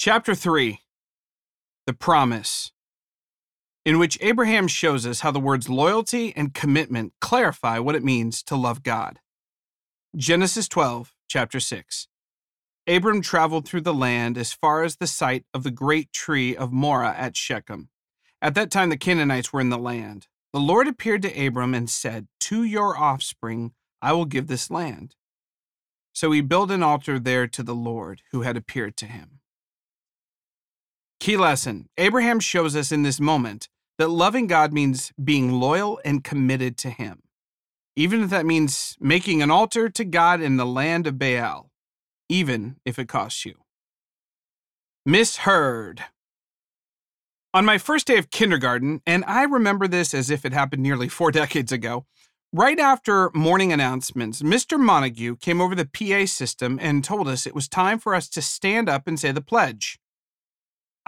Chapter 3 The Promise, in which Abraham shows us how the words loyalty and commitment clarify what it means to love God. Genesis 12, chapter 6. Abram traveled through the land as far as the site of the great tree of Moreh at Shechem. At that time, the Canaanites were in the land. The Lord appeared to Abram and said, To your offspring I will give this land. So he built an altar there to the Lord who had appeared to him. Key lesson Abraham shows us in this moment that loving God means being loyal and committed to Him, even if that means making an altar to God in the land of Baal, even if it costs you. Misheard. On my first day of kindergarten, and I remember this as if it happened nearly four decades ago, right after morning announcements, Mr. Montague came over the PA system and told us it was time for us to stand up and say the pledge.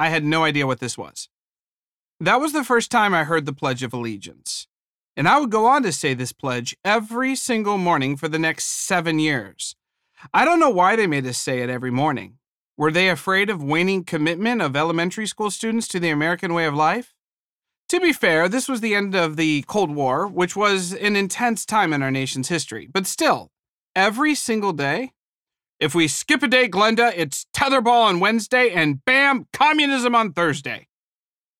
I had no idea what this was. That was the first time I heard the Pledge of Allegiance. And I would go on to say this pledge every single morning for the next seven years. I don't know why they made us say it every morning. Were they afraid of waning commitment of elementary school students to the American way of life? To be fair, this was the end of the Cold War, which was an intense time in our nation's history. But still, every single day, if we skip a day, Glenda, it's tetherball on Wednesday and bam, communism on Thursday.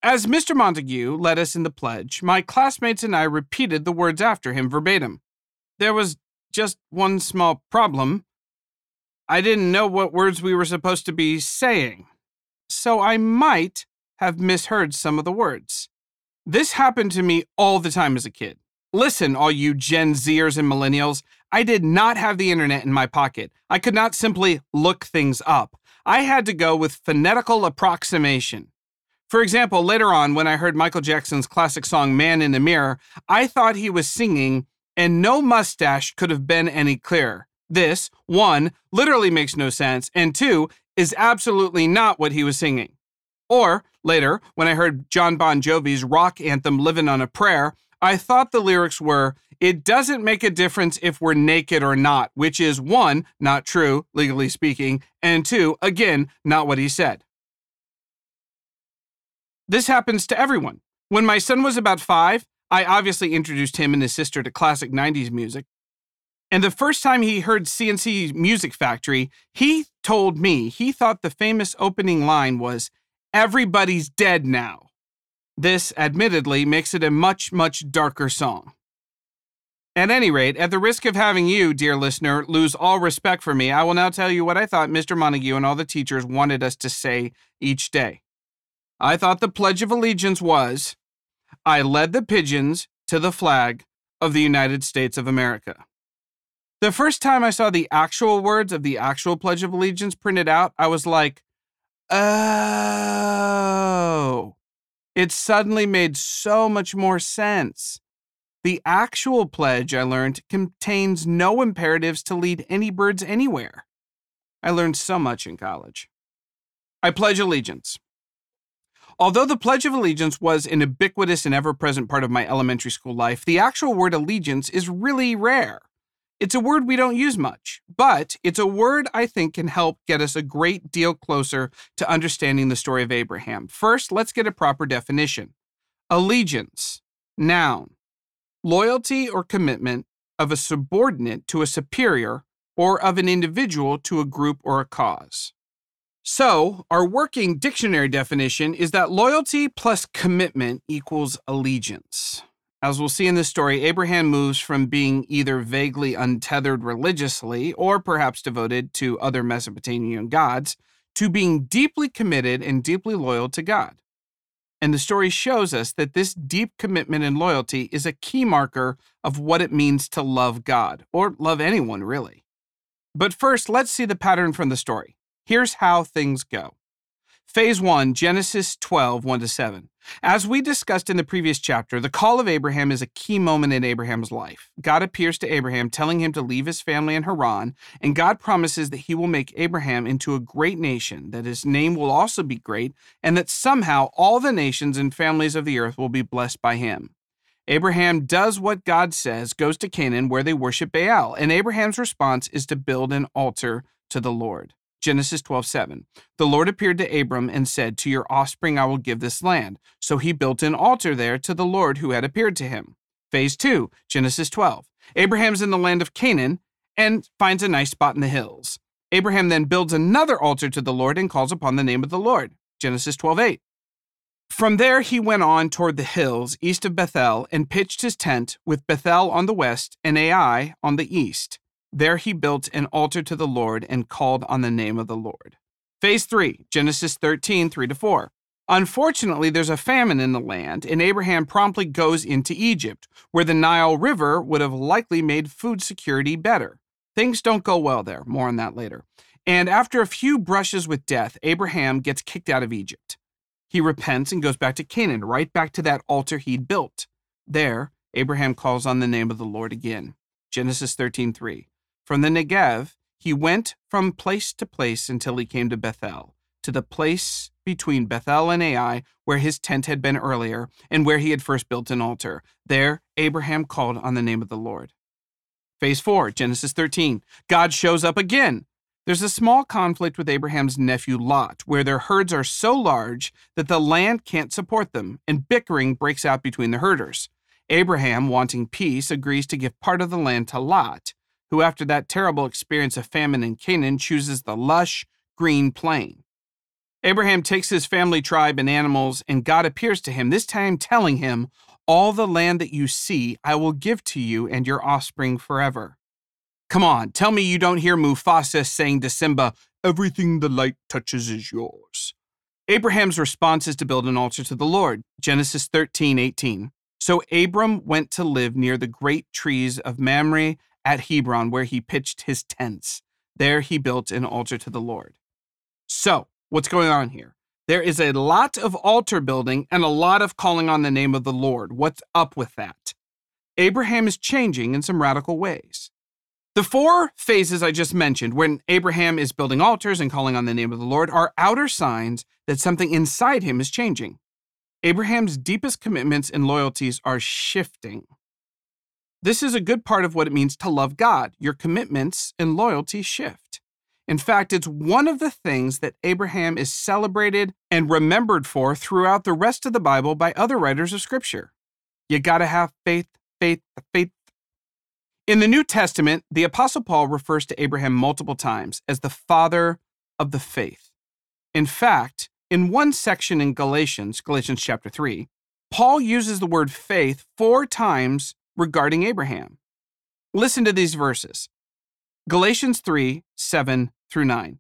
As Mr. Montague led us in the pledge, my classmates and I repeated the words after him verbatim. There was just one small problem. I didn't know what words we were supposed to be saying, so I might have misheard some of the words. This happened to me all the time as a kid. Listen, all you Gen Zers and millennials, I did not have the internet in my pocket. I could not simply look things up. I had to go with phonetical approximation. For example, later on, when I heard Michael Jackson's classic song Man in the Mirror, I thought he was singing, and no mustache could have been any clearer. This, one, literally makes no sense, and two, is absolutely not what he was singing. Or, later, when I heard Jon Bon Jovi's rock anthem Living on a Prayer, I thought the lyrics were, it doesn't make a difference if we're naked or not, which is one, not true, legally speaking, and two, again, not what he said. This happens to everyone. When my son was about five, I obviously introduced him and his sister to classic 90s music. And the first time he heard C+C Music Factory, he told me he thought the famous opening line was, Everybody's dead now. This, admittedly, makes it a much, much darker song. At any rate, at the risk of having you, dear listener, lose all respect for me, I will now tell you what I thought Mr. Montague and all the teachers wanted us to say each day. I thought the Pledge of Allegiance was I led the pigeons to the flag of the United States of America. The first time I saw the actual words of the actual Pledge of Allegiance printed out, I was like, oh. It suddenly made so much more sense. The actual pledge, I learned, contains no imperatives to lead any birds anywhere. I learned so much in college. I pledge allegiance. Although the Pledge of Allegiance was an ubiquitous and ever present part of my elementary school life, the actual word allegiance is really rare. It's a word we don't use much, but it's a word I think can help get us a great deal closer to understanding the story of Abraham. First, let's get a proper definition Allegiance, noun, loyalty or commitment of a subordinate to a superior or of an individual to a group or a cause. So, our working dictionary definition is that loyalty plus commitment equals allegiance. As we'll see in this story, Abraham moves from being either vaguely untethered religiously or perhaps devoted to other Mesopotamian gods to being deeply committed and deeply loyal to God. And the story shows us that this deep commitment and loyalty is a key marker of what it means to love God, or love anyone, really. But first, let's see the pattern from the story. Here's how things go. Phase 1, Genesis 12, 1 to 7. As we discussed in the previous chapter, the call of Abraham is a key moment in Abraham's life. God appears to Abraham, telling him to leave his family in Haran, and God promises that he will make Abraham into a great nation, that his name will also be great, and that somehow all the nations and families of the earth will be blessed by him. Abraham does what God says, goes to Canaan where they worship Baal, and Abraham's response is to build an altar to the Lord. Genesis 12:7. The Lord appeared to Abram and said, "To your offspring I will give this land." So he built an altar there to the Lord who had appeared to him. Phase 2, Genesis 12. Abraham's in the land of Canaan and finds a nice spot in the hills. Abraham then builds another altar to the Lord and calls upon the name of the Lord. Genesis 12:8. From there he went on toward the hills east of Bethel and pitched his tent with Bethel on the west and Ai on the east. There he built an altar to the Lord and called on the name of the Lord. Phase 3, Genesis 13, 3 to 4. Unfortunately, there's a famine in the land, and Abraham promptly goes into Egypt, where the Nile River would have likely made food security better. Things don't go well there. More on that later. And after a few brushes with death, Abraham gets kicked out of Egypt. He repents and goes back to Canaan, right back to that altar he'd built. There, Abraham calls on the name of the Lord again. Genesis 13:3. From the Negev, he went from place to place until he came to Bethel, to the place between Bethel and Ai, where his tent had been earlier, and where he had first built an altar. There, Abraham called on the name of the Lord. Phase 4, Genesis 13. God shows up again. There's a small conflict with Abraham's nephew Lot, where their herds are so large that the land can't support them, and bickering breaks out between the herders. Abraham, wanting peace, agrees to give part of the land to Lot, who, after that terrible experience of famine in Canaan, chooses the lush, green plain. Abraham takes his family tribe and animals, and God appears to him, this time telling him, All the land that you see, I will give to you and your offspring forever. Come on, tell me you don't hear Mufasa saying to Simba, Everything the light touches is yours. Abraham's response is to build an altar to the Lord, Genesis 13, 18. So Abram went to live near the great trees of Mamre at Hebron, where he pitched his tents. There he built an altar to the Lord. So, what's going on here? There is a lot of altar building and a lot of calling on the name of the Lord. What's up with that? Abraham is changing in some radical ways. The four phases I just mentioned, when Abraham is building altars and calling on the name of the Lord, are outer signs that something inside him is changing. Abraham's deepest commitments and loyalties are shifting. This is a good part of what it means to love God. Your commitments and loyalty shift. In fact, it's one of the things that Abraham is celebrated and remembered for throughout the rest of the Bible by other writers of Scripture. You gotta have faith, faith, faith. In the New Testament, the Apostle Paul refers to Abraham multiple times as the father of the faith. In fact, in one section in Galatians, Galatians chapter 3, Paul uses the word faith four times regarding Abraham. Listen to these verses Galatians 3 7 through 9.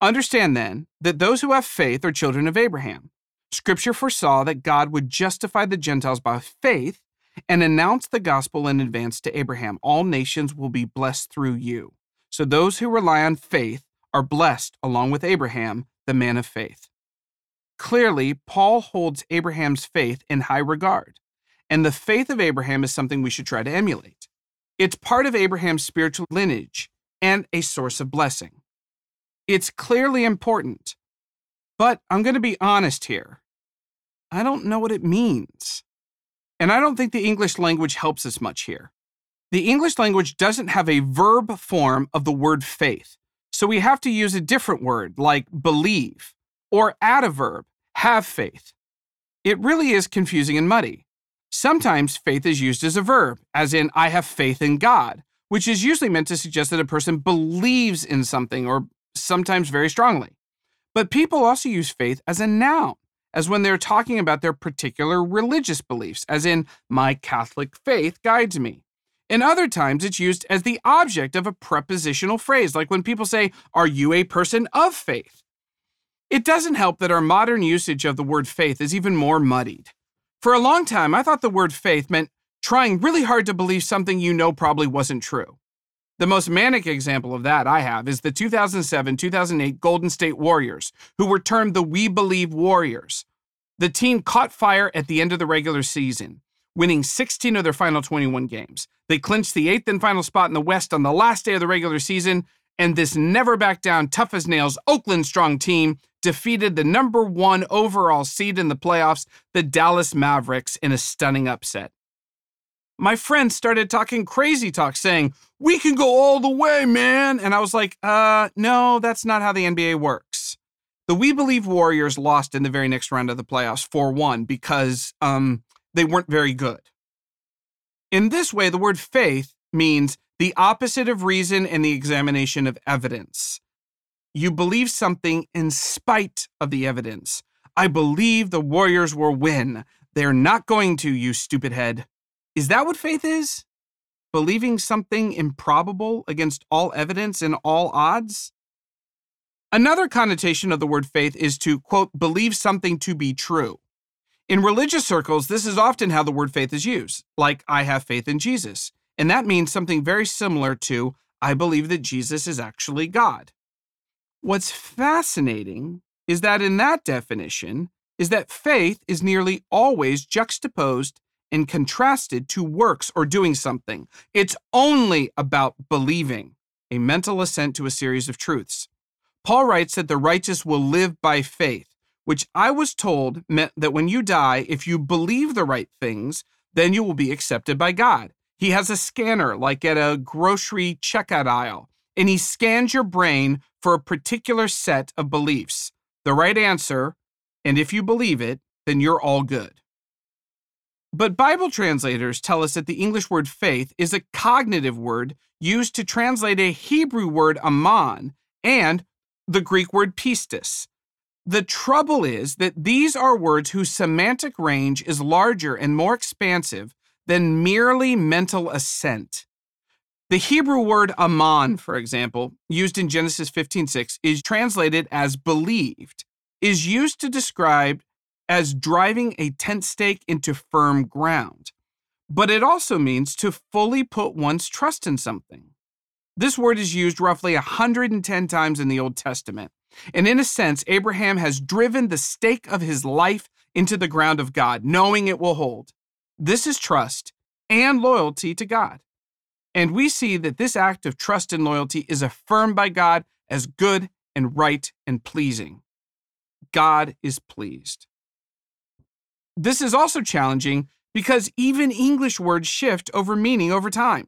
Understand then that those who have faith are children of Abraham. Scripture foresaw that God would justify the Gentiles by faith and announce the gospel in advance to Abraham. All nations will be blessed through you. So those who rely on faith are blessed along with Abraham, the man of faith. Clearly, Paul holds Abraham's faith in high regard. And the faith of Abraham is something we should try to emulate. It's part of Abraham's spiritual lineage and a source of blessing. It's clearly important, but I'm going to be honest here. I don't know what it means. And I don't think the English language helps us much here. The English language doesn't have a verb form of the word faith, so we have to use a different word like believe or add a verb, have faith. It really is confusing and muddy. Sometimes faith is used as a verb, as in, I have faith in God, which is usually meant to suggest that a person believes in something or sometimes very strongly. But people also use faith as a noun, as when they're talking about their particular religious beliefs, as in, my Catholic faith guides me. In other times, it's used as the object of a prepositional phrase, like when people say, Are you a person of faith? It doesn't help that our modern usage of the word faith is even more muddied. For a long time, I thought the word faith meant trying really hard to believe something you know probably wasn't true. The most manic example of that I have is the 2007 2008 Golden State Warriors, who were termed the We Believe Warriors. The team caught fire at the end of the regular season, winning 16 of their final 21 games. They clinched the eighth and final spot in the West on the last day of the regular season, and this never back down, tough as nails Oakland strong team defeated the number one overall seed in the playoffs, the Dallas Mavericks, in a stunning upset. my friends started talking crazy talk saying, we can go all the way, man. And I was like, uh, no, that's not how the NBA works. The We Believe Warriors lost in the very next round of the playoffs 4 1 because um, they weren't very good. In this way, the word faith means the opposite of reason and the examination of evidence. You believe something in spite of the evidence. I believe the Warriors will win. They're not going to, you stupid head. Is that what faith is? Believing something improbable against all evidence and all odds? Another connotation of the word faith is to, quote, believe something to be true. In religious circles, this is often how the word faith is used, like, I have faith in Jesus. And that means something very similar to, I believe that Jesus is actually God. What's fascinating is that in that definition, is that faith is nearly always juxtaposed and contrasted to works or doing something. It's only about believing, a mental assent to a series of truths. Paul writes that the righteous will live by faith, which I was told meant that when you die, if you believe the right things, then you will be accepted by God. He has a scanner like at a grocery checkout aisle, and he scans your brain for a particular set of beliefs. The right answer, and if you believe it, then you're all good. But Bible translators tell us that the English word faith is a cognitive word used to translate a Hebrew word aman and the Greek word pistis. The trouble is that these are words whose semantic range is larger and more expansive than merely mental assent. The Hebrew word aman, for example, used in Genesis 15:6 is translated as believed, is used to describe as driving a tent stake into firm ground, but it also means to fully put one's trust in something. This word is used roughly 110 times in the Old Testament. And in a sense, Abraham has driven the stake of his life into the ground of God, knowing it will hold. This is trust and loyalty to God. And we see that this act of trust and loyalty is affirmed by God as good and right and pleasing. God is pleased. This is also challenging because even English words shift over meaning over time.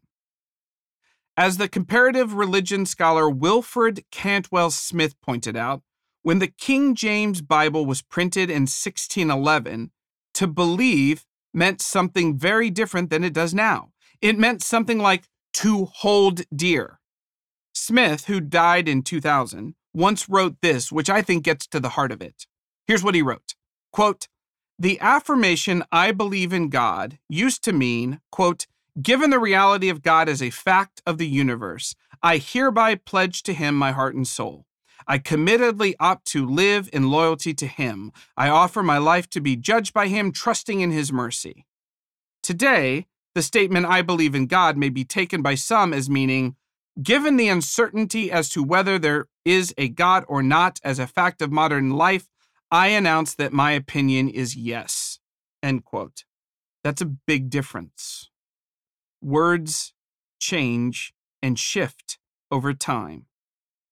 As the comparative religion scholar Wilfred Cantwell Smith pointed out, when the King James Bible was printed in 1611, to believe meant something very different than it does now. It meant something like to hold dear. Smith, who died in 2000, once wrote this, which I think gets to the heart of it. Here's what he wrote Quote, the affirmation, I believe in God, used to mean, quote, given the reality of God as a fact of the universe, I hereby pledge to him my heart and soul. I committedly opt to live in loyalty to him. I offer my life to be judged by him, trusting in his mercy. Today, the statement, I believe in God, may be taken by some as meaning, given the uncertainty as to whether there is a God or not as a fact of modern life, I announce that my opinion is yes. End quote. That's a big difference. Words change and shift over time.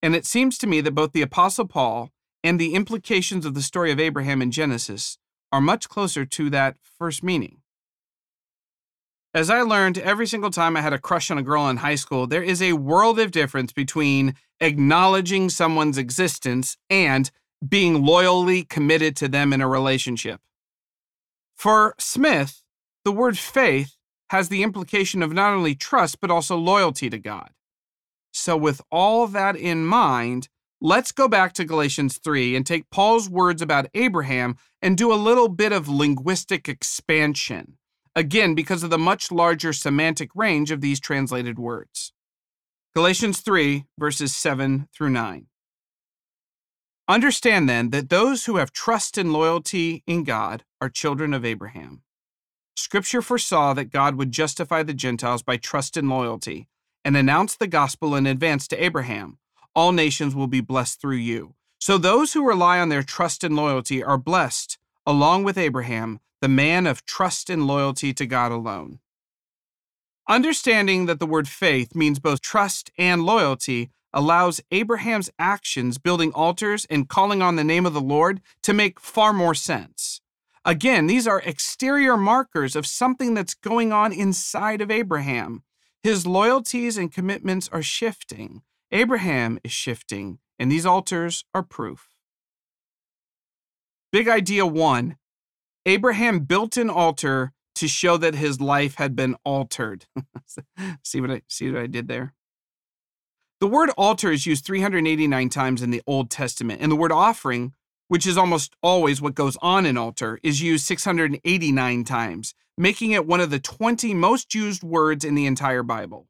And it seems to me that both the Apostle Paul and the implications of the story of Abraham in Genesis are much closer to that first meaning. As I learned every single time I had a crush on a girl in high school, there is a world of difference between acknowledging someone's existence and being loyally committed to them in a relationship. For Smith, the word faith has the implication of not only trust, but also loyalty to God. So, with all that in mind, let's go back to Galatians 3 and take Paul's words about Abraham and do a little bit of linguistic expansion. Again, because of the much larger semantic range of these translated words. Galatians 3, verses 7 through 9. Understand then that those who have trust and loyalty in God are children of Abraham. Scripture foresaw that God would justify the Gentiles by trust and loyalty and announce the gospel in advance to Abraham. All nations will be blessed through you. So those who rely on their trust and loyalty are blessed, along with Abraham, the man of trust and loyalty to God alone. Understanding that the word faith means both trust and loyalty allows Abraham's actions, building altars and calling on the name of the Lord, to make far more sense. Again, these are exterior markers of something that's going on inside of Abraham. His loyalties and commitments are shifting. Abraham is shifting, and these altars are proof. Big idea one Abraham built an altar to show that his life had been altered. see what I see what I did there? The word altar is used 389 times in the Old Testament, and the word offering, which is almost always what goes on an altar, is used 689 times, making it one of the 20 most used words in the entire Bible.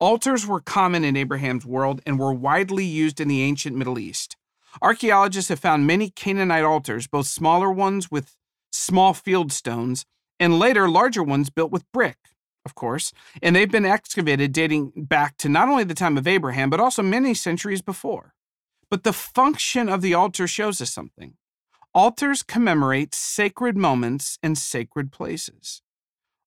Altars were common in Abraham's world and were widely used in the ancient Middle East. Archaeologists have found many Canaanite altars, both smaller ones with small field stones, and later larger ones built with brick of course, and they've been excavated dating back to not only the time of Abraham, but also many centuries before. But the function of the altar shows us something. Altars commemorate sacred moments and sacred places.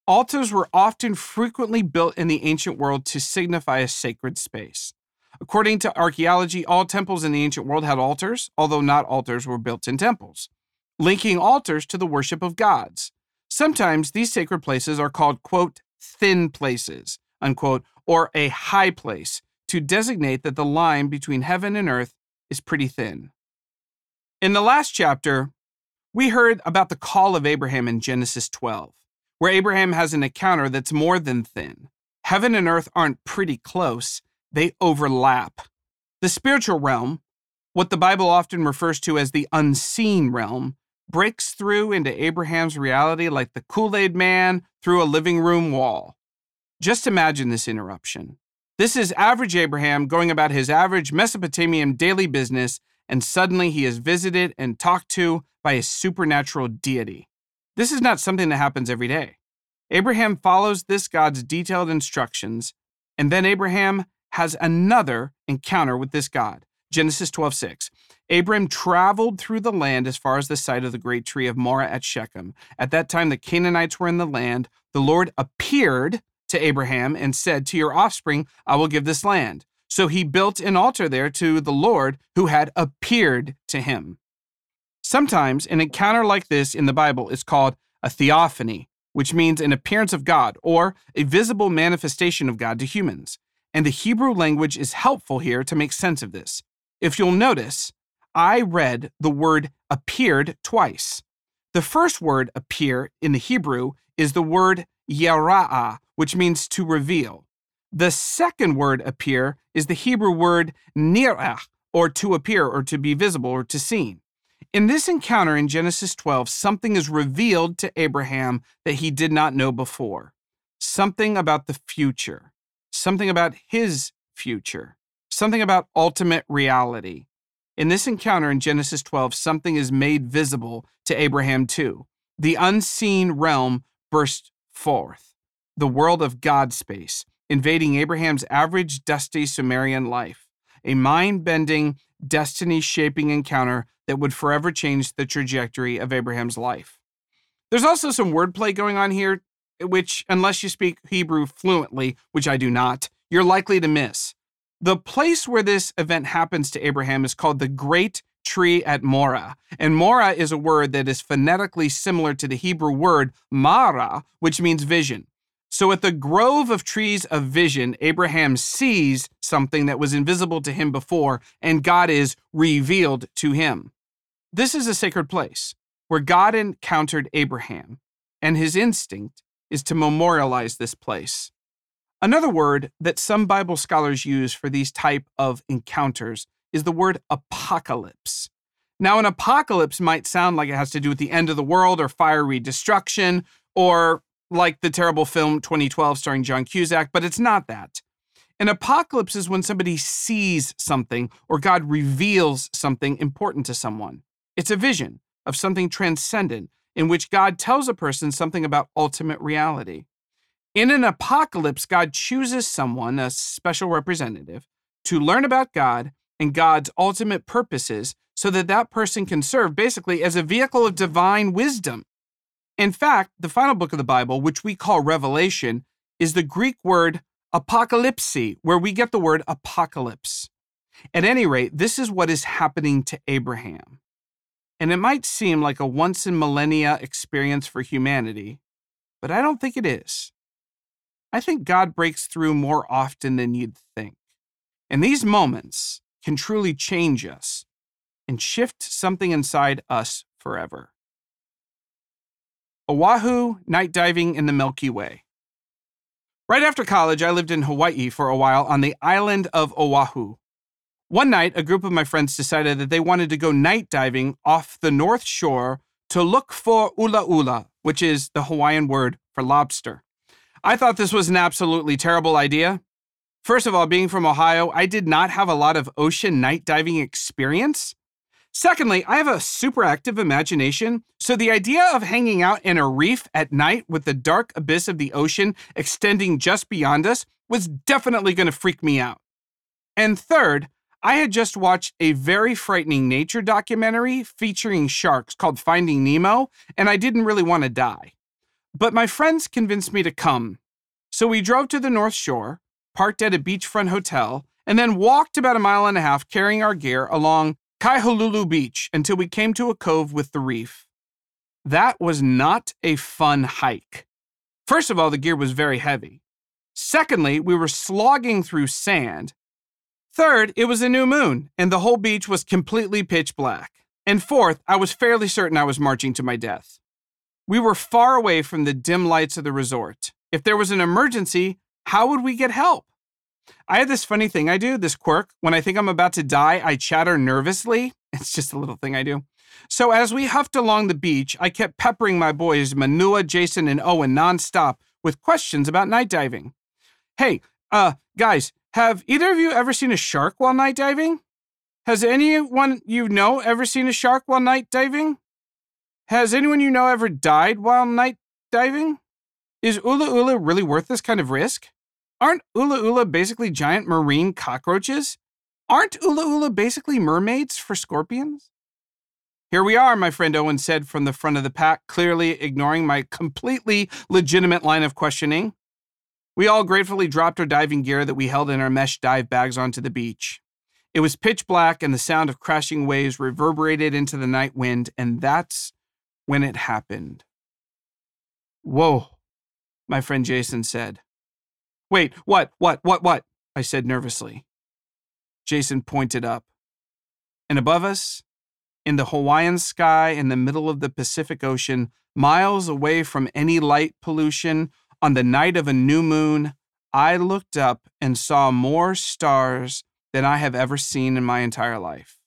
Altars were often frequently built in the ancient world to signify a sacred space. According to archaeology, all temples in the ancient world had altars, although not altars were built in temples, linking altars to the worship of gods. Sometimes these sacred places are called, quote, thin places, unquote, or a high place to designate that the line between heaven and earth is pretty thin. In the last chapter, we heard about the call of Abraham in Genesis 12, where Abraham has an encounter that's more than thin. Heaven and earth aren't pretty close, they overlap. The spiritual realm, what the Bible often refers to as the unseen realm, breaks through into Abraham's reality like the Kool Aid man through a living room wall. Just imagine this interruption. This is average Abraham going about his average Mesopotamian daily business, and suddenly he is visited and talked to by a supernatural deity. This is not something that happens every day. Abraham follows this God's detailed instructions, and then Abraham has another encounter with this God. Genesis 12:6. Abram traveled through the land as far as the site of the great tree of Moreh at Shechem. At that time, the Canaanites were in the land. The Lord appeared to Abraham and said, To your offspring, I will give this land. So he built an altar there to the Lord who had appeared to him. Sometimes an encounter like this in the Bible is called a theophany, which means an appearance of God or a visible manifestation of God to humans. And the Hebrew language is helpful here to make sense of this. If you'll notice, I read the word appeared twice. The first word appear in the Hebrew is the word yara'ah, which means to reveal. The second word appear is the Hebrew word nir'ah, or to appear, or to be visible, or to seen. In this encounter in Genesis 12, something is revealed to Abraham that he did not know before. Something about the future, something about his future, something about ultimate reality. In this encounter in Genesis 12, something is made visible to Abraham too. The unseen realm burst forth, the world of God space, invading Abraham's average, dusty Sumerian life. A mind bending, destiny shaping encounter that would forever change the trajectory of Abraham's life. There's also some wordplay going on here, which, unless you speak Hebrew fluently, which I do not, you're likely to miss. The place where this event happens to Abraham is called the Great Tree at Moreh. And Moreh is a word that is phonetically similar to the Hebrew word Mara, which means vision. So at the grove of trees of vision, Abraham sees something that was invisible to him before, and God is revealed to him. This is a sacred place where God encountered Abraham, and his instinct is to memorialize this place. Another word that some Bible scholars use for these type of encounters is the word apocalypse. Now, an apocalypse might sound like it has to do with the end of the world or fiery destruction or like the terrible film 2012 starring John Cusack, but it's not that. An apocalypse is when somebody sees something or God reveals something important to someone. It's a vision of something transcendent in which God tells a person something about ultimate reality. In an apocalypse, God chooses someone, a special representative, to learn about God and God's ultimate purposes so that that person can serve basically as a vehicle of divine wisdom. In fact, the final book of the Bible, which we call Revelation, is the Greek word apocalypse, where we get the word apocalypse. At any rate, this is what is happening to Abraham. and it might seem like a once in millennia experience for humanity, but I don't think it is. I think God breaks through more often than you'd think. And these moments can truly change us and shift something inside us forever. Oahu night diving in the Milky Way. Right after college, I lived in Hawaii for a while on the island of Oahu. One night, a group of my friends decided that they wanted to go night diving off the north shore to look for ula ula, which is the Hawaiian word for lobster. I thought this was an absolutely terrible idea. First of all, being from Ohio, I did not have a lot of ocean night diving experience. Secondly, I have a super active imagination, so the idea of hanging out in a reef at night with the dark abyss of the ocean extending just beyond us was definitely going to freak me out. And third, I had just watched a very frightening nature documentary featuring sharks called Finding Nemo, and I didn't really want to die. But my friends convinced me to come. So we drove to the North Shore, parked at a beachfront hotel, and then walked about a mile and a half carrying our gear along Kaihalulu Beach until we came to a cove with the reef. That was not a fun hike. First of all, the gear was very heavy. Secondly, we were slogging through sand. Third, it was a new moon, and the whole beach was completely pitch black. And fourth, I was fairly certain I was marching to my death. We were far away from the dim lights of the resort. If there was an emergency, how would we get help? I have this funny thing I do, this quirk. When I think I'm about to die, I chatter nervously. It's just a little thing I do. So as we huffed along the beach, I kept peppering my boys, Manua, Jason, and Owen, nonstop with questions about night diving. Hey, uh, guys, have either of you ever seen a shark while night diving? Has anyone you know ever seen a shark while night diving? Has anyone you know ever died while night diving? Is Ula Ula really worth this kind of risk? Aren't Ula Ula basically giant marine cockroaches? Aren't Ula Ula basically mermaids for scorpions? Here we are, my friend Owen said from the front of the pack, clearly ignoring my completely legitimate line of questioning. We all gratefully dropped our diving gear that we held in our mesh dive bags onto the beach. It was pitch black, and the sound of crashing waves reverberated into the night wind, and that's when it happened. Whoa, my friend Jason said. Wait, what, what, what, what? I said nervously. Jason pointed up. And above us, in the Hawaiian sky in the middle of the Pacific Ocean, miles away from any light pollution, on the night of a new moon, I looked up and saw more stars than I have ever seen in my entire life.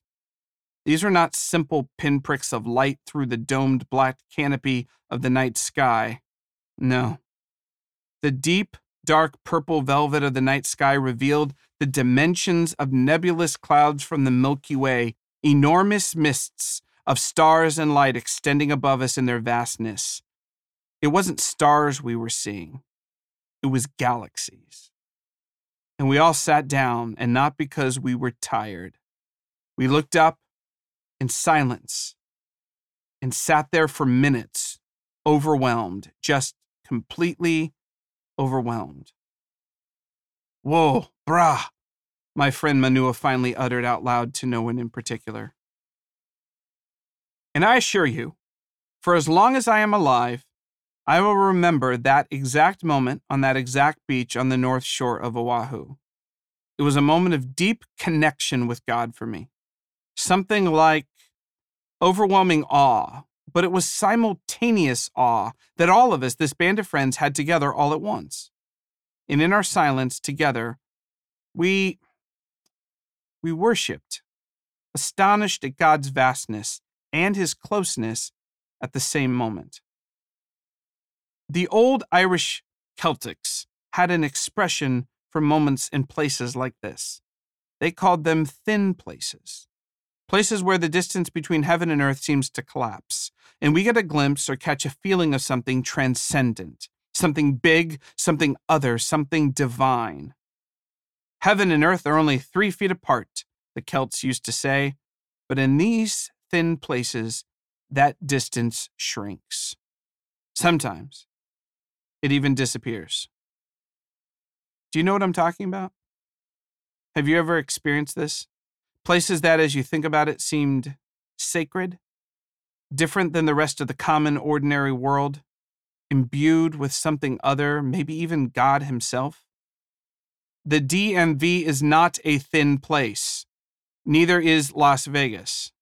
These were not simple pinpricks of light through the domed black canopy of the night sky. No. The deep, dark purple velvet of the night sky revealed the dimensions of nebulous clouds from the Milky Way, enormous mists of stars and light extending above us in their vastness. It wasn't stars we were seeing, it was galaxies. And we all sat down, and not because we were tired. We looked up in silence and sat there for minutes, overwhelmed, just completely overwhelmed. Whoa, brah, my friend Manua finally uttered out loud to no one in particular. And I assure you, for as long as I am alive, I will remember that exact moment on that exact beach on the north shore of Oahu. It was a moment of deep connection with God for me. Something like overwhelming awe but it was simultaneous awe that all of us, this band of friends, had together all at once. And in our silence together, we we worshiped, astonished at God's vastness and his closeness at the same moment. The old Irish Celtics had an expression for moments in places like this. They called them thin places places where the distance between heaven and earth seems to collapse, and we get a glimpse or catch a feeling of something transcendent, something big, something other, something divine. Heaven and earth are only three feet apart, the Celts used to say, but in these thin places, that distance shrinks. Sometimes it even disappears. Do you know what I'm talking about? Have you ever experienced this? Places that, as you think about it, seemed sacred, different than the rest of the common, ordinary world, imbued with something other, maybe even God Himself? The DMV is not a thin place, neither is Las Vegas.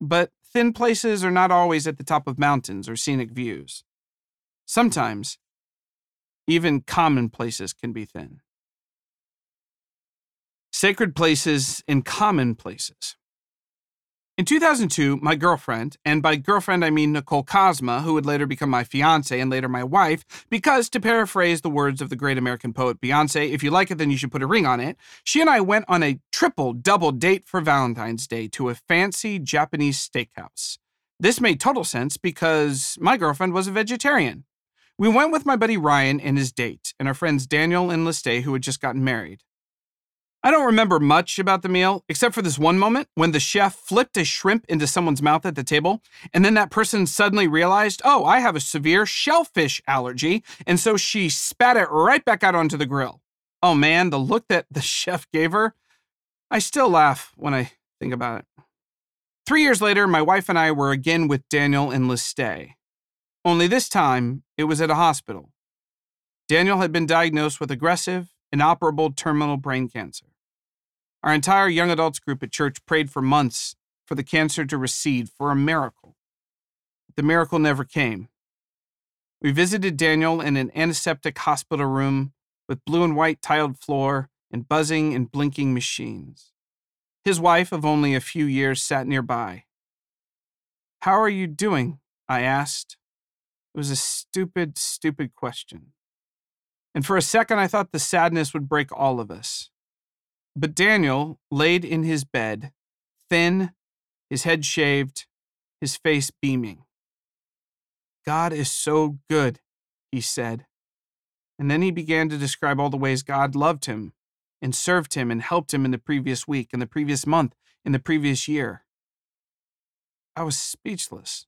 But thin places are not always at the top of mountains or scenic views. Sometimes, even common places can be thin. Sacred places and common places. In 2002, my girlfriend, and by girlfriend I mean Nicole Cosma, who would later become my fiance and later my wife, because to paraphrase the words of the great American poet Beyonce, if you like it, then you should put a ring on it, she and I went on a triple double date for Valentine's Day to a fancy Japanese steakhouse. This made total sense because my girlfriend was a vegetarian. We went with my buddy Ryan and his date, and our friends Daniel and Liste, who had just gotten married. I don't remember much about the meal, except for this one moment when the chef flipped a shrimp into someone's mouth at the table, and then that person suddenly realized, oh, I have a severe shellfish allergy, and so she spat it right back out onto the grill. Oh man, the look that the chef gave her, I still laugh when I think about it. Three years later, my wife and I were again with Daniel in Liste. Only this time, it was at a hospital. Daniel had been diagnosed with aggressive, inoperable terminal brain cancer. Our entire young adults group at church prayed for months for the cancer to recede, for a miracle. The miracle never came. We visited Daniel in an antiseptic hospital room with blue and white tiled floor and buzzing and blinking machines. His wife, of only a few years, sat nearby. How are you doing? I asked. It was a stupid, stupid question. And for a second, I thought the sadness would break all of us. But Daniel laid in his bed, thin, his head shaved, his face beaming. God is so good, he said. And then he began to describe all the ways God loved him and served him and helped him in the previous week, in the previous month, in the previous year. I was speechless.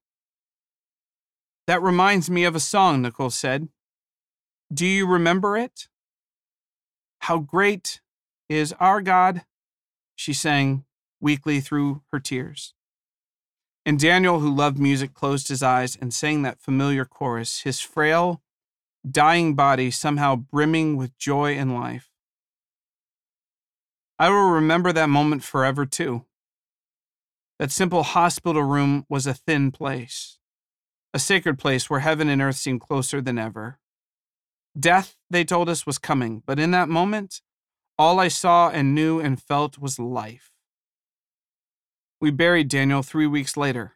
That reminds me of a song, Nicole said. Do you remember it? How great is our God, she sang weakly through her tears. And Daniel, who loved music, closed his eyes and sang that familiar chorus, his frail, dying body somehow brimming with joy and life. I will remember that moment forever, too. That simple hospital room was a thin place, a sacred place where heaven and earth seemed closer than ever. Death, they told us, was coming, but in that moment, all I saw and knew and felt was life. We buried Daniel three weeks later.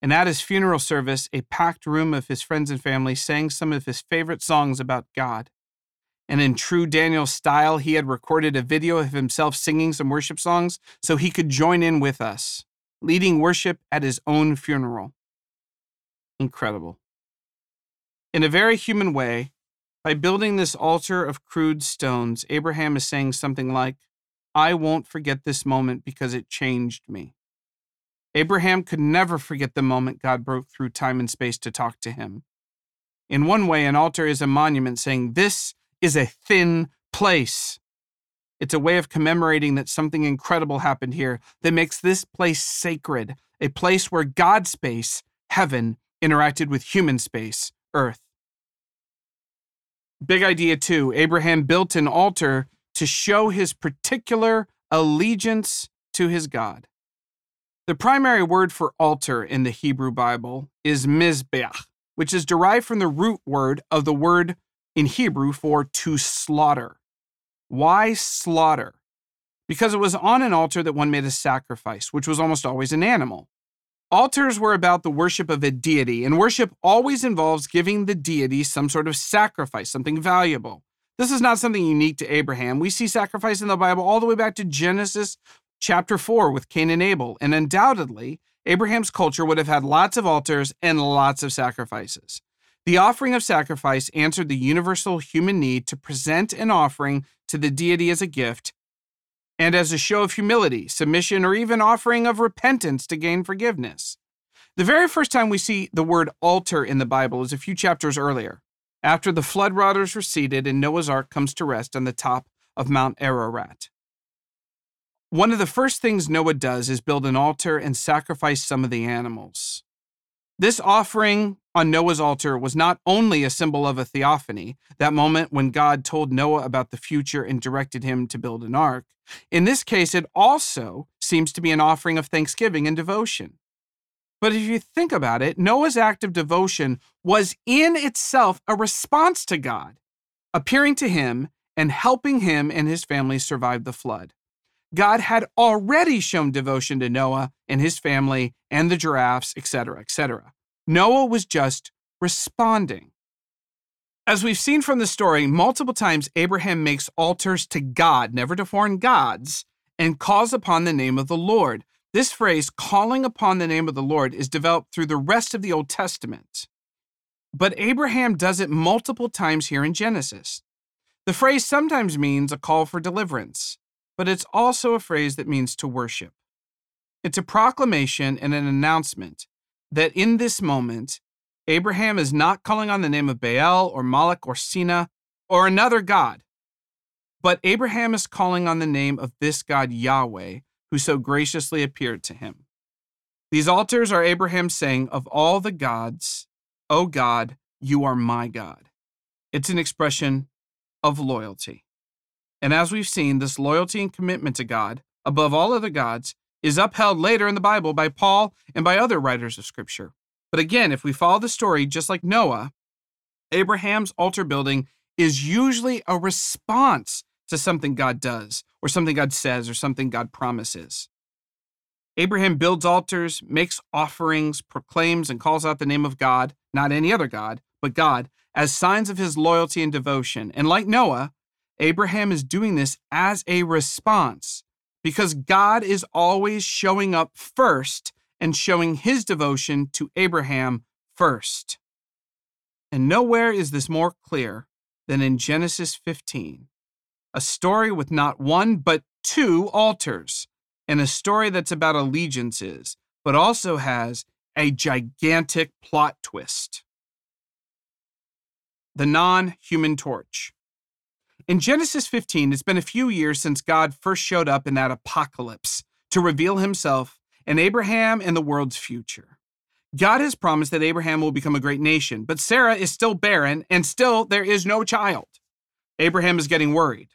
And at his funeral service, a packed room of his friends and family sang some of his favorite songs about God. And in true Daniel style, he had recorded a video of himself singing some worship songs so he could join in with us, leading worship at his own funeral. Incredible. In a very human way, by building this altar of crude stones, Abraham is saying something like, I won't forget this moment because it changed me. Abraham could never forget the moment God broke through time and space to talk to him. In one way, an altar is a monument saying, This is a thin place. It's a way of commemorating that something incredible happened here that makes this place sacred, a place where God's space, heaven, interacted with human space, earth. Big idea two. Abraham built an altar to show his particular allegiance to his God. The primary word for altar in the Hebrew Bible is mizbeach, which is derived from the root word of the word in Hebrew for to slaughter. Why slaughter? Because it was on an altar that one made a sacrifice, which was almost always an animal. Altars were about the worship of a deity, and worship always involves giving the deity some sort of sacrifice, something valuable. This is not something unique to Abraham. We see sacrifice in the Bible all the way back to Genesis chapter 4 with Cain and Abel, and undoubtedly, Abraham's culture would have had lots of altars and lots of sacrifices. The offering of sacrifice answered the universal human need to present an offering to the deity as a gift and as a show of humility, submission, or even offering of repentance to gain forgiveness. The very first time we see the word altar in the Bible is a few chapters earlier, after the flood waters receded and Noah's ark comes to rest on the top of Mount Ararat. One of the first things Noah does is build an altar and sacrifice some of the animals. This offering on Noah's altar was not only a symbol of a theophany, that moment when God told Noah about the future and directed him to build an ark. In this case, it also seems to be an offering of thanksgiving and devotion. But if you think about it, Noah's act of devotion was in itself a response to God, appearing to him and helping him and his family survive the flood. God had already shown devotion to Noah and his family and the giraffes, etc., etc. Noah was just responding. As we've seen from the story, multiple times Abraham makes altars to God, never to foreign gods, and calls upon the name of the Lord. This phrase, calling upon the name of the Lord, is developed through the rest of the Old Testament. But Abraham does it multiple times here in Genesis. The phrase sometimes means a call for deliverance but it's also a phrase that means to worship. It's a proclamation and an announcement that in this moment, Abraham is not calling on the name of Baal or Moloch or Sina or another God, but Abraham is calling on the name of this God Yahweh, who so graciously appeared to him. These altars are Abraham saying, Of all the gods, O God, you are my God. It's an expression of loyalty. And as we've seen, this loyalty and commitment to God, above all other gods, is upheld later in the Bible by Paul and by other writers of Scripture. But again, if we follow the story just like Noah, Abraham's altar building is usually a response to something God does, or something God says, or something God promises. Abraham builds altars, makes offerings, proclaims and calls out the name of God, not any other God, but God, as signs of his loyalty and devotion. And like Noah, Abraham is doing this as a response because God is always showing up first and showing his devotion to Abraham first. And nowhere is this more clear than in Genesis 15, a story with not one but two altars, and a story that's about allegiances, but also has a gigantic plot twist. The non human torch. In Genesis 15, it's been a few years since God first showed up in that apocalypse to reveal himself and Abraham and the world's future. God has promised that Abraham will become a great nation, but Sarah is still barren and still there is no child. Abraham is getting worried.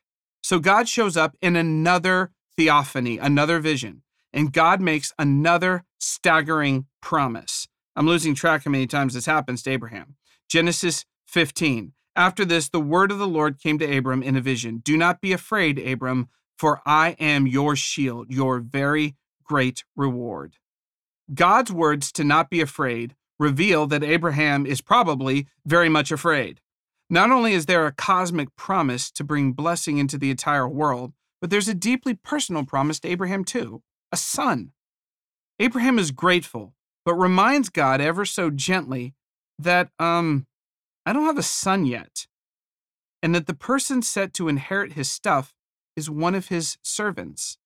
So God shows up in another theophany, another vision, and God makes another staggering promise. I'm losing track how many times this happens to Abraham. Genesis 15. After this, the word of the Lord came to Abram in a vision Do not be afraid, Abram, for I am your shield, your very great reward. God's words to not be afraid reveal that Abraham is probably very much afraid. Not only is there a cosmic promise to bring blessing into the entire world, but there's a deeply personal promise to Abraham too a son. Abraham is grateful, but reminds God ever so gently that, um, I don't have a son yet, and that the person set to inherit his stuff is one of his servants.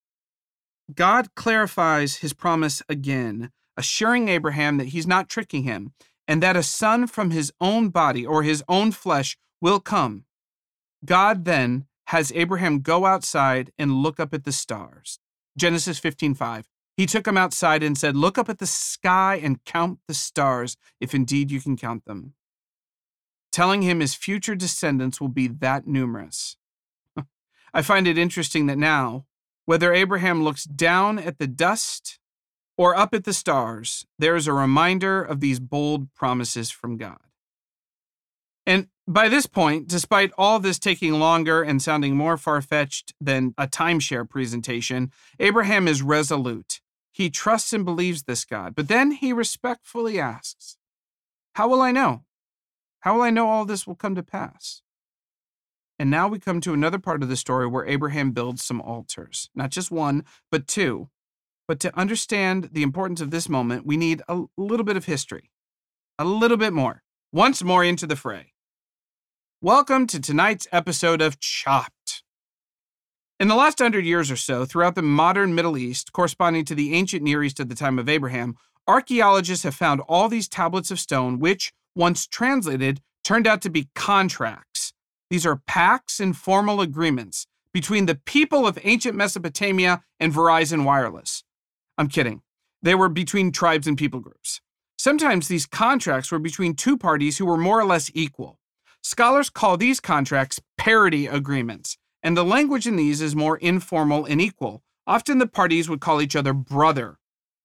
God clarifies his promise again, assuring Abraham that he's not tricking him, and that a son from his own body or his own flesh will come. God then has Abraham go outside and look up at the stars. Genesis 15:5. He took him outside and said, "Look up at the sky and count the stars, if indeed you can count them." Telling him his future descendants will be that numerous. I find it interesting that now, whether Abraham looks down at the dust or up at the stars, there is a reminder of these bold promises from God. And by this point, despite all this taking longer and sounding more far fetched than a timeshare presentation, Abraham is resolute. He trusts and believes this God, but then he respectfully asks, How will I know? How will I know all this will come to pass? And now we come to another part of the story where Abraham builds some altars, not just one, but two. But to understand the importance of this moment, we need a little bit of history, a little bit more, once more into the fray. Welcome to tonight's episode of Chopped. In the last hundred years or so, throughout the modern Middle East, corresponding to the ancient Near East at the time of Abraham, archaeologists have found all these tablets of stone, which, once translated, turned out to be contracts. These are pacts and formal agreements between the people of ancient Mesopotamia and Verizon Wireless. I'm kidding. They were between tribes and people groups. Sometimes these contracts were between two parties who were more or less equal. Scholars call these contracts parity agreements, and the language in these is more informal and equal. Often the parties would call each other brother.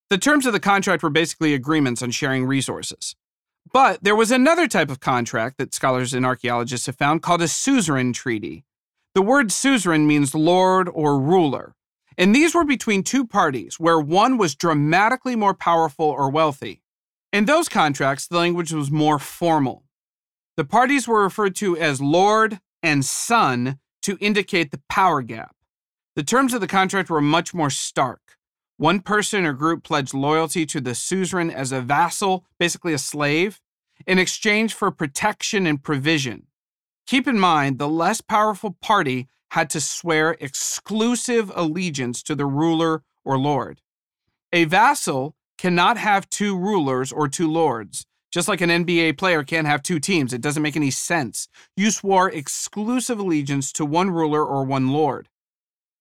The terms of the contract were basically agreements on sharing resources. But there was another type of contract that scholars and archaeologists have found called a suzerain treaty. The word suzerain means lord or ruler. And these were between two parties where one was dramatically more powerful or wealthy. In those contracts, the language was more formal. The parties were referred to as lord and son to indicate the power gap. The terms of the contract were much more stark. One person or group pledged loyalty to the suzerain as a vassal, basically a slave, in exchange for protection and provision. Keep in mind, the less powerful party had to swear exclusive allegiance to the ruler or lord. A vassal cannot have two rulers or two lords. Just like an NBA player can't have two teams, it doesn't make any sense. You swore exclusive allegiance to one ruler or one lord.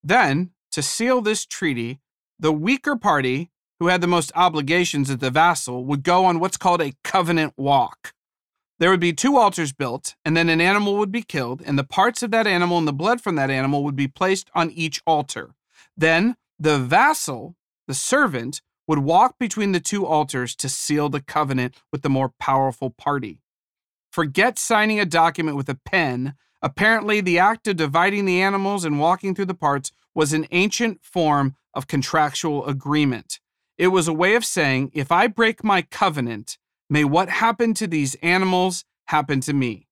Then, to seal this treaty, the weaker party, who had the most obligations as the vassal, would go on what's called a covenant walk. There would be two altars built, and then an animal would be killed, and the parts of that animal and the blood from that animal would be placed on each altar. Then the vassal, the servant, would walk between the two altars to seal the covenant with the more powerful party. Forget signing a document with a pen. Apparently, the act of dividing the animals and walking through the parts was an ancient form of contractual agreement. It was a way of saying, if I break my covenant, May what happened to these animals happen to me.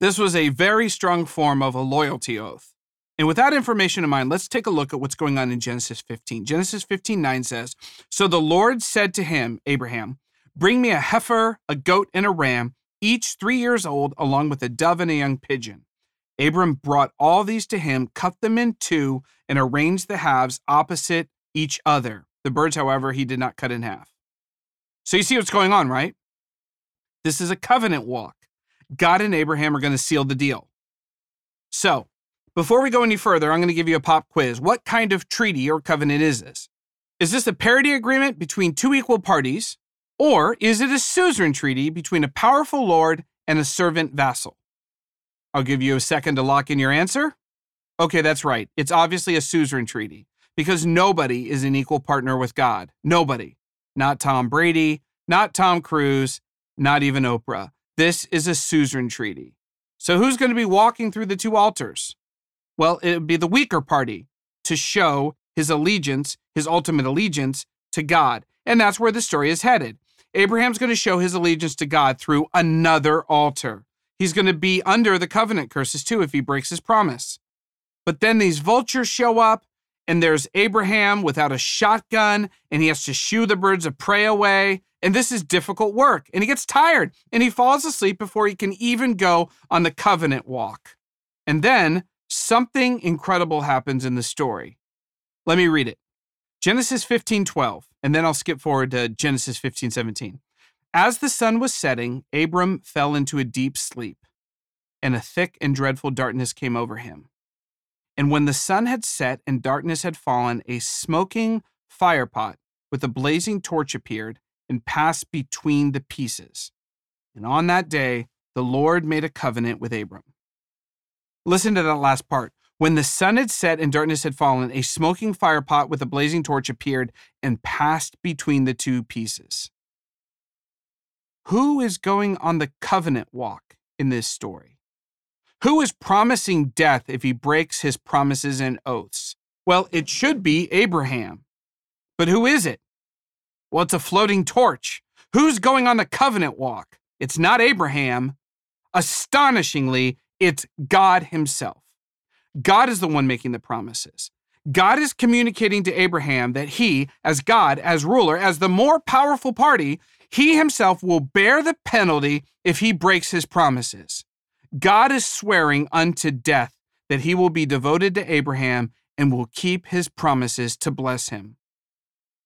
This was a very strong form of a loyalty oath. And with that information in mind, let's take a look at what's going on in Genesis 15. Genesis 15 9 says, So the Lord said to him, Abraham, Bring me a heifer, a goat, and a ram, each three years old, along with a dove and a young pigeon. Abram brought all these to him, cut them in two, and arranged the halves opposite each other. The birds, however, he did not cut in half. So you see what's going on, right? This is a covenant walk. God and Abraham are going to seal the deal. So, before we go any further, I'm going to give you a pop quiz. What kind of treaty or covenant is this? Is this a parity agreement between two equal parties, or is it a suzerain treaty between a powerful lord and a servant vassal? I'll give you a second to lock in your answer. Okay, that's right. It's obviously a suzerain treaty because nobody is an equal partner with God. Nobody not Tom Brady, not Tom Cruise, not even Oprah. This is a suzerain treaty. So who's going to be walking through the two altars? Well, it would be the weaker party to show his allegiance, his ultimate allegiance to God. And that's where the story is headed. Abraham's going to show his allegiance to God through another altar. He's going to be under the covenant curses too if he breaks his promise. But then these vultures show up and there's Abraham without a shotgun, and he has to shoo the birds of prey away. And this is difficult work. And he gets tired and he falls asleep before he can even go on the covenant walk. And then something incredible happens in the story. Let me read it. Genesis 15 12, and then I'll skip forward to Genesis 15 17. As the sun was setting, Abram fell into a deep sleep, and a thick and dreadful darkness came over him. And when the sun had set and darkness had fallen, a smoking firepot with a blazing torch appeared and passed between the pieces. And on that day, the Lord made a covenant with Abram. Listen to that last part. When the sun had set and darkness had fallen, a smoking firepot with a blazing torch appeared and passed between the two pieces. Who is going on the covenant walk in this story? Who is promising death if he breaks his promises and oaths? Well, it should be Abraham. But who is it? Well, it's a floating torch. Who's going on the covenant walk? It's not Abraham. Astonishingly, it's God himself. God is the one making the promises. God is communicating to Abraham that he, as God, as ruler, as the more powerful party, he himself will bear the penalty if he breaks his promises. God is swearing unto death that he will be devoted to Abraham and will keep his promises to bless him.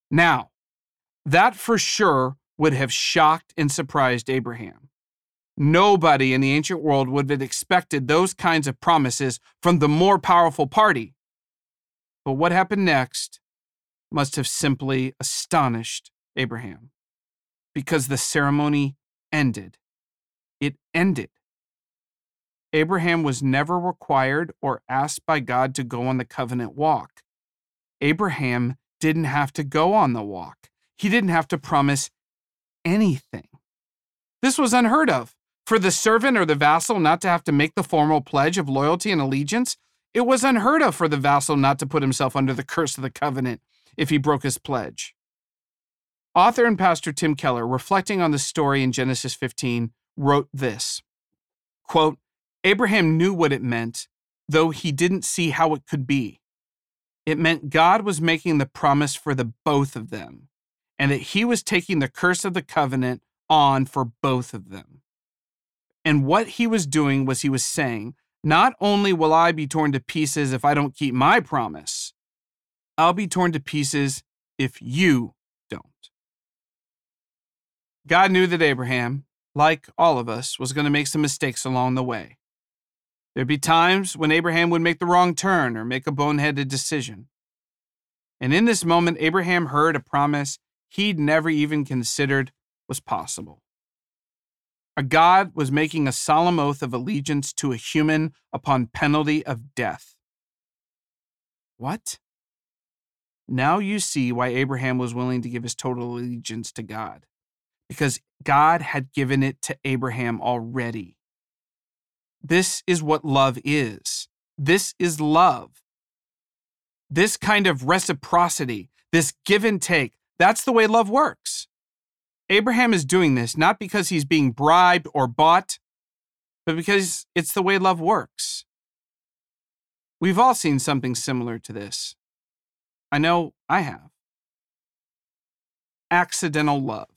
Now, that for sure would have shocked and surprised Abraham. Nobody in the ancient world would have expected those kinds of promises from the more powerful party. But what happened next must have simply astonished Abraham because the ceremony ended. It ended. Abraham was never required or asked by God to go on the covenant walk. Abraham didn't have to go on the walk, he didn't have to promise anything. This was unheard of. For the servant or the vassal not to have to make the formal pledge of loyalty and allegiance, it was unheard of for the vassal not to put himself under the curse of the covenant if he broke his pledge. Author and pastor Tim Keller, reflecting on the story in Genesis 15, wrote this quote, Abraham knew what it meant, though he didn't see how it could be. It meant God was making the promise for the both of them, and that he was taking the curse of the covenant on for both of them. And what he was doing was he was saying, Not only will I be torn to pieces if I don't keep my promise, I'll be torn to pieces if you. God knew that Abraham, like all of us, was going to make some mistakes along the way. There'd be times when Abraham would make the wrong turn or make a boneheaded decision. And in this moment, Abraham heard a promise he'd never even considered was possible. A God was making a solemn oath of allegiance to a human upon penalty of death. What? Now you see why Abraham was willing to give his total allegiance to God, because God had given it to Abraham already. This is what love is. This is love. This kind of reciprocity, this give and take, that's the way love works. Abraham is doing this not because he's being bribed or bought, but because it's the way love works. We've all seen something similar to this. I know I have. Accidental love.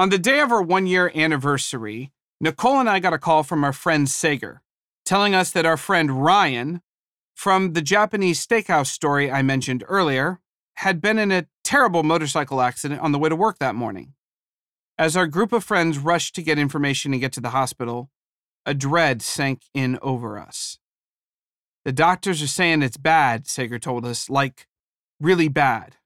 On the day of our one year anniversary, Nicole and I got a call from our friend Sager telling us that our friend Ryan, from the Japanese steakhouse story I mentioned earlier, had been in a terrible motorcycle accident on the way to work that morning. As our group of friends rushed to get information and get to the hospital, a dread sank in over us. The doctors are saying it's bad, Sager told us, like really bad.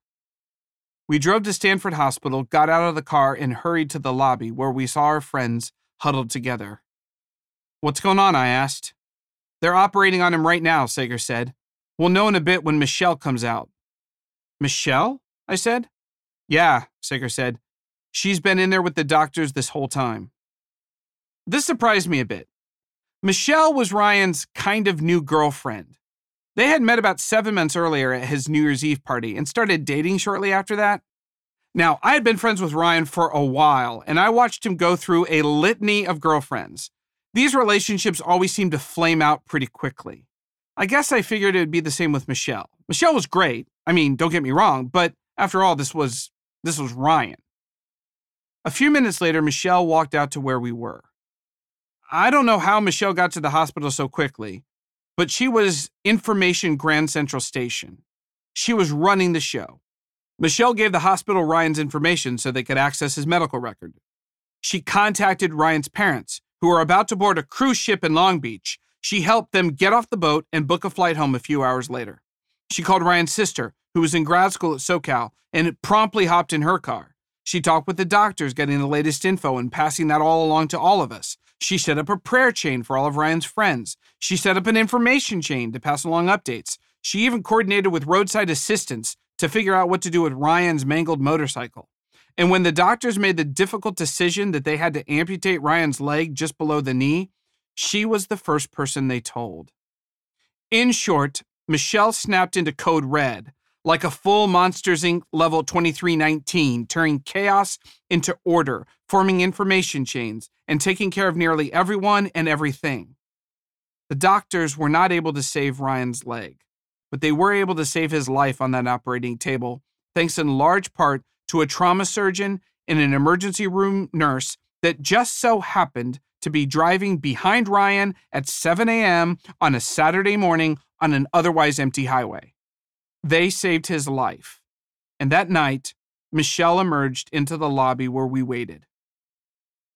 We drove to Stanford Hospital, got out of the car, and hurried to the lobby where we saw our friends huddled together. What's going on? I asked. They're operating on him right now, Sager said. We'll know in a bit when Michelle comes out. Michelle? I said. Yeah, Sager said. She's been in there with the doctors this whole time. This surprised me a bit. Michelle was Ryan's kind of new girlfriend. They had met about seven months earlier at his New Year's Eve party and started dating shortly after that. Now, I had been friends with Ryan for a while, and I watched him go through a litany of girlfriends. These relationships always seemed to flame out pretty quickly. I guess I figured it would be the same with Michelle. Michelle was great. I mean, don't get me wrong, but after all, this was this was Ryan. A few minutes later, Michelle walked out to where we were. I don't know how Michelle got to the hospital so quickly, but she was information Grand Central Station. She was running the show. Michelle gave the hospital Ryan's information so they could access his medical record. She contacted Ryan's parents, who were about to board a cruise ship in Long Beach. She helped them get off the boat and book a flight home a few hours later. She called Ryan's sister, who was in grad school at SoCal, and promptly hopped in her car. She talked with the doctors, getting the latest info and passing that all along to all of us. She set up a prayer chain for all of Ryan's friends. She set up an information chain to pass along updates. She even coordinated with roadside assistance to figure out what to do with Ryan's mangled motorcycle. And when the doctors made the difficult decision that they had to amputate Ryan's leg just below the knee, she was the first person they told. In short, Michelle snapped into code red, like a full Monsters Inc. level 2319, turning chaos into order, forming information chains, and taking care of nearly everyone and everything. The doctors were not able to save Ryan's leg, but they were able to save his life on that operating table, thanks in large part to a trauma surgeon and an emergency room nurse that just so happened to be driving behind Ryan at 7 a.m. on a Saturday morning on an otherwise empty highway. They saved his life. And that night, Michelle emerged into the lobby where we waited.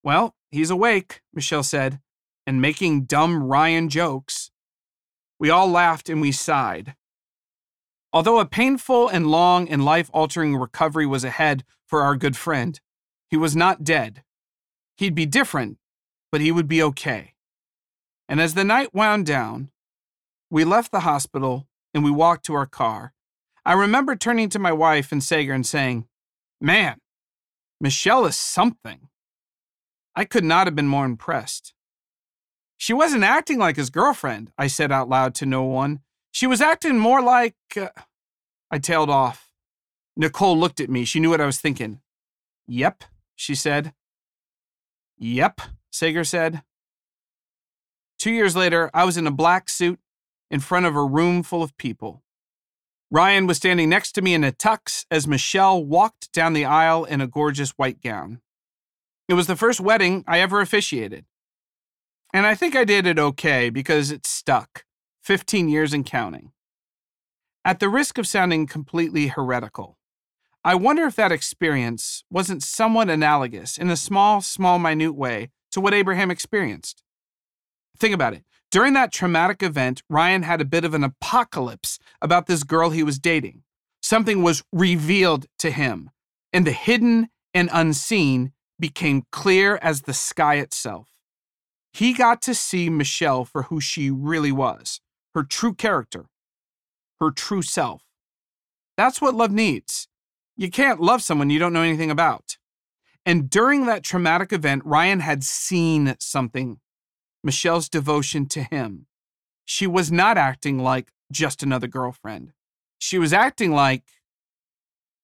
Well, he's awake, Michelle said, and making dumb Ryan jokes. We all laughed and we sighed. Although a painful and long and life altering recovery was ahead for our good friend, he was not dead. He'd be different, but he would be okay. And as the night wound down, we left the hospital and we walked to our car. I remember turning to my wife and Sager and saying, Man, Michelle is something. I could not have been more impressed. She wasn't acting like his girlfriend, I said out loud to no one. She was acting more like. Uh... I tailed off. Nicole looked at me. She knew what I was thinking. Yep, she said. Yep, Sager said. Two years later, I was in a black suit in front of a room full of people. Ryan was standing next to me in a tux as Michelle walked down the aisle in a gorgeous white gown. It was the first wedding I ever officiated. And I think I did it okay because it stuck 15 years and counting. At the risk of sounding completely heretical, I wonder if that experience wasn't somewhat analogous in a small, small, minute way to what Abraham experienced. Think about it. During that traumatic event, Ryan had a bit of an apocalypse about this girl he was dating. Something was revealed to him, and the hidden and unseen became clear as the sky itself. He got to see Michelle for who she really was her true character, her true self. That's what love needs. You can't love someone you don't know anything about. And during that traumatic event, Ryan had seen something Michelle's devotion to him. She was not acting like just another girlfriend. She was acting like,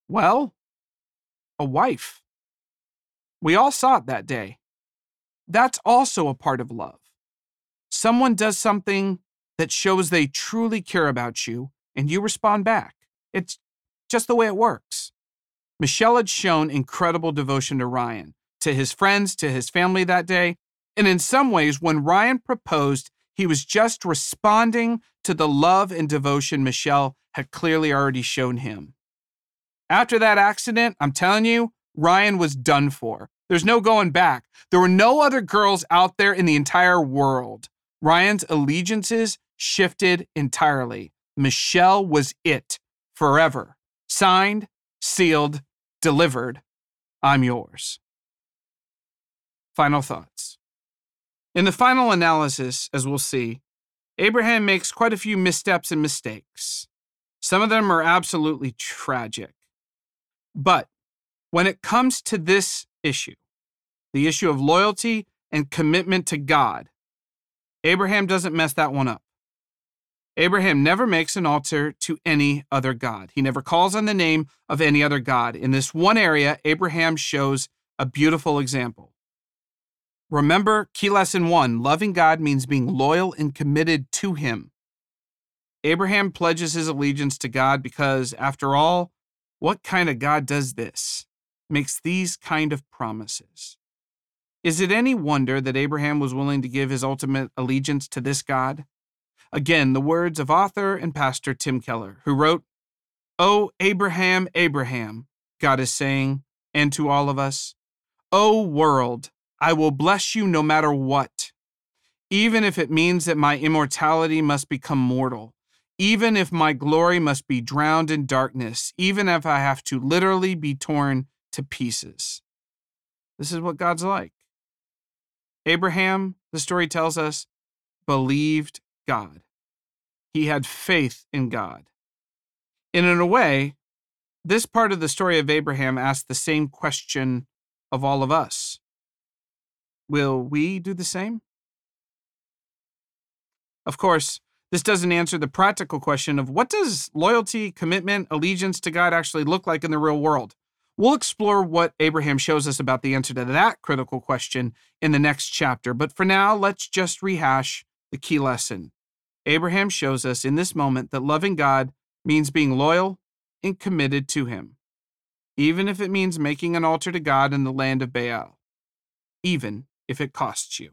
well, a wife. We all saw it that day. That's also a part of love. Someone does something that shows they truly care about you, and you respond back. It's just the way it works. Michelle had shown incredible devotion to Ryan, to his friends, to his family that day, and in some ways, when Ryan proposed, he was just responding to the love and devotion Michelle had clearly already shown him. After that accident, I'm telling you, Ryan was done for. There's no going back. There were no other girls out there in the entire world. Ryan's allegiances shifted entirely. Michelle was it forever. Signed, sealed, delivered. I'm yours. Final thoughts. In the final analysis, as we'll see, Abraham makes quite a few missteps and mistakes. Some of them are absolutely tragic. But when it comes to this issue, the issue of loyalty and commitment to God, Abraham doesn't mess that one up. Abraham never makes an altar to any other God. He never calls on the name of any other God. In this one area, Abraham shows a beautiful example. Remember, key lesson one loving God means being loyal and committed to Him. Abraham pledges his allegiance to God because, after all, what kind of God does this? Makes these kind of promises. Is it any wonder that Abraham was willing to give his ultimate allegiance to this God? Again, the words of author and pastor Tim Keller, who wrote, O Abraham, Abraham, God is saying, and to all of us, O world, I will bless you no matter what, even if it means that my immortality must become mortal, even if my glory must be drowned in darkness, even if I have to literally be torn to pieces. This is what God's like. Abraham, the story tells us, believed God. He had faith in God. And in a way, this part of the story of Abraham asks the same question of all of us Will we do the same? Of course, this doesn't answer the practical question of what does loyalty, commitment, allegiance to God actually look like in the real world? We'll explore what Abraham shows us about the answer to that critical question in the next chapter, but for now, let's just rehash the key lesson. Abraham shows us in this moment that loving God means being loyal and committed to Him, even if it means making an altar to God in the land of Baal, even if it costs you.